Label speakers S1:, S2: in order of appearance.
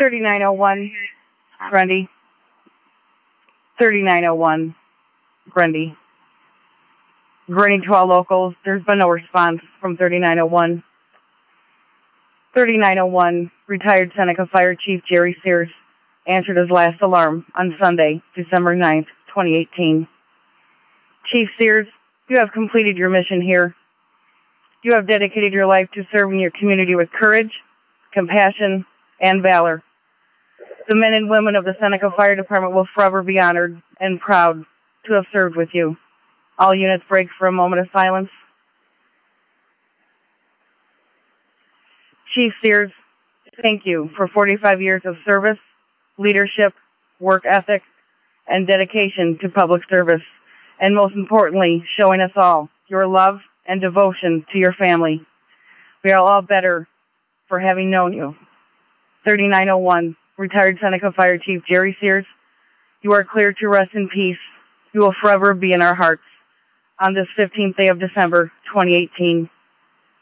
S1: 3901, Grundy. 3901, Grundy. Grundy to all locals. There's been no response from 3901. 3901, retired Seneca Fire Chief Jerry Sears answered his last alarm on Sunday, December 9th, 2018. Chief Sears, you have completed your mission here. You have dedicated your life to serving your community with courage, compassion, and valor. The men and women of the Seneca Fire Department will forever be honored and proud to have served with you. All units break for a moment of silence. Chief Sears, thank you for 45 years of service, leadership, work ethic, and dedication to public service, and most importantly, showing us all your love and devotion to your family. We are all better for having known you. 3901, retired Seneca Fire Chief Jerry Sears, you are cleared to rest in peace. You will forever be in our hearts on this 15th day of December, 2018.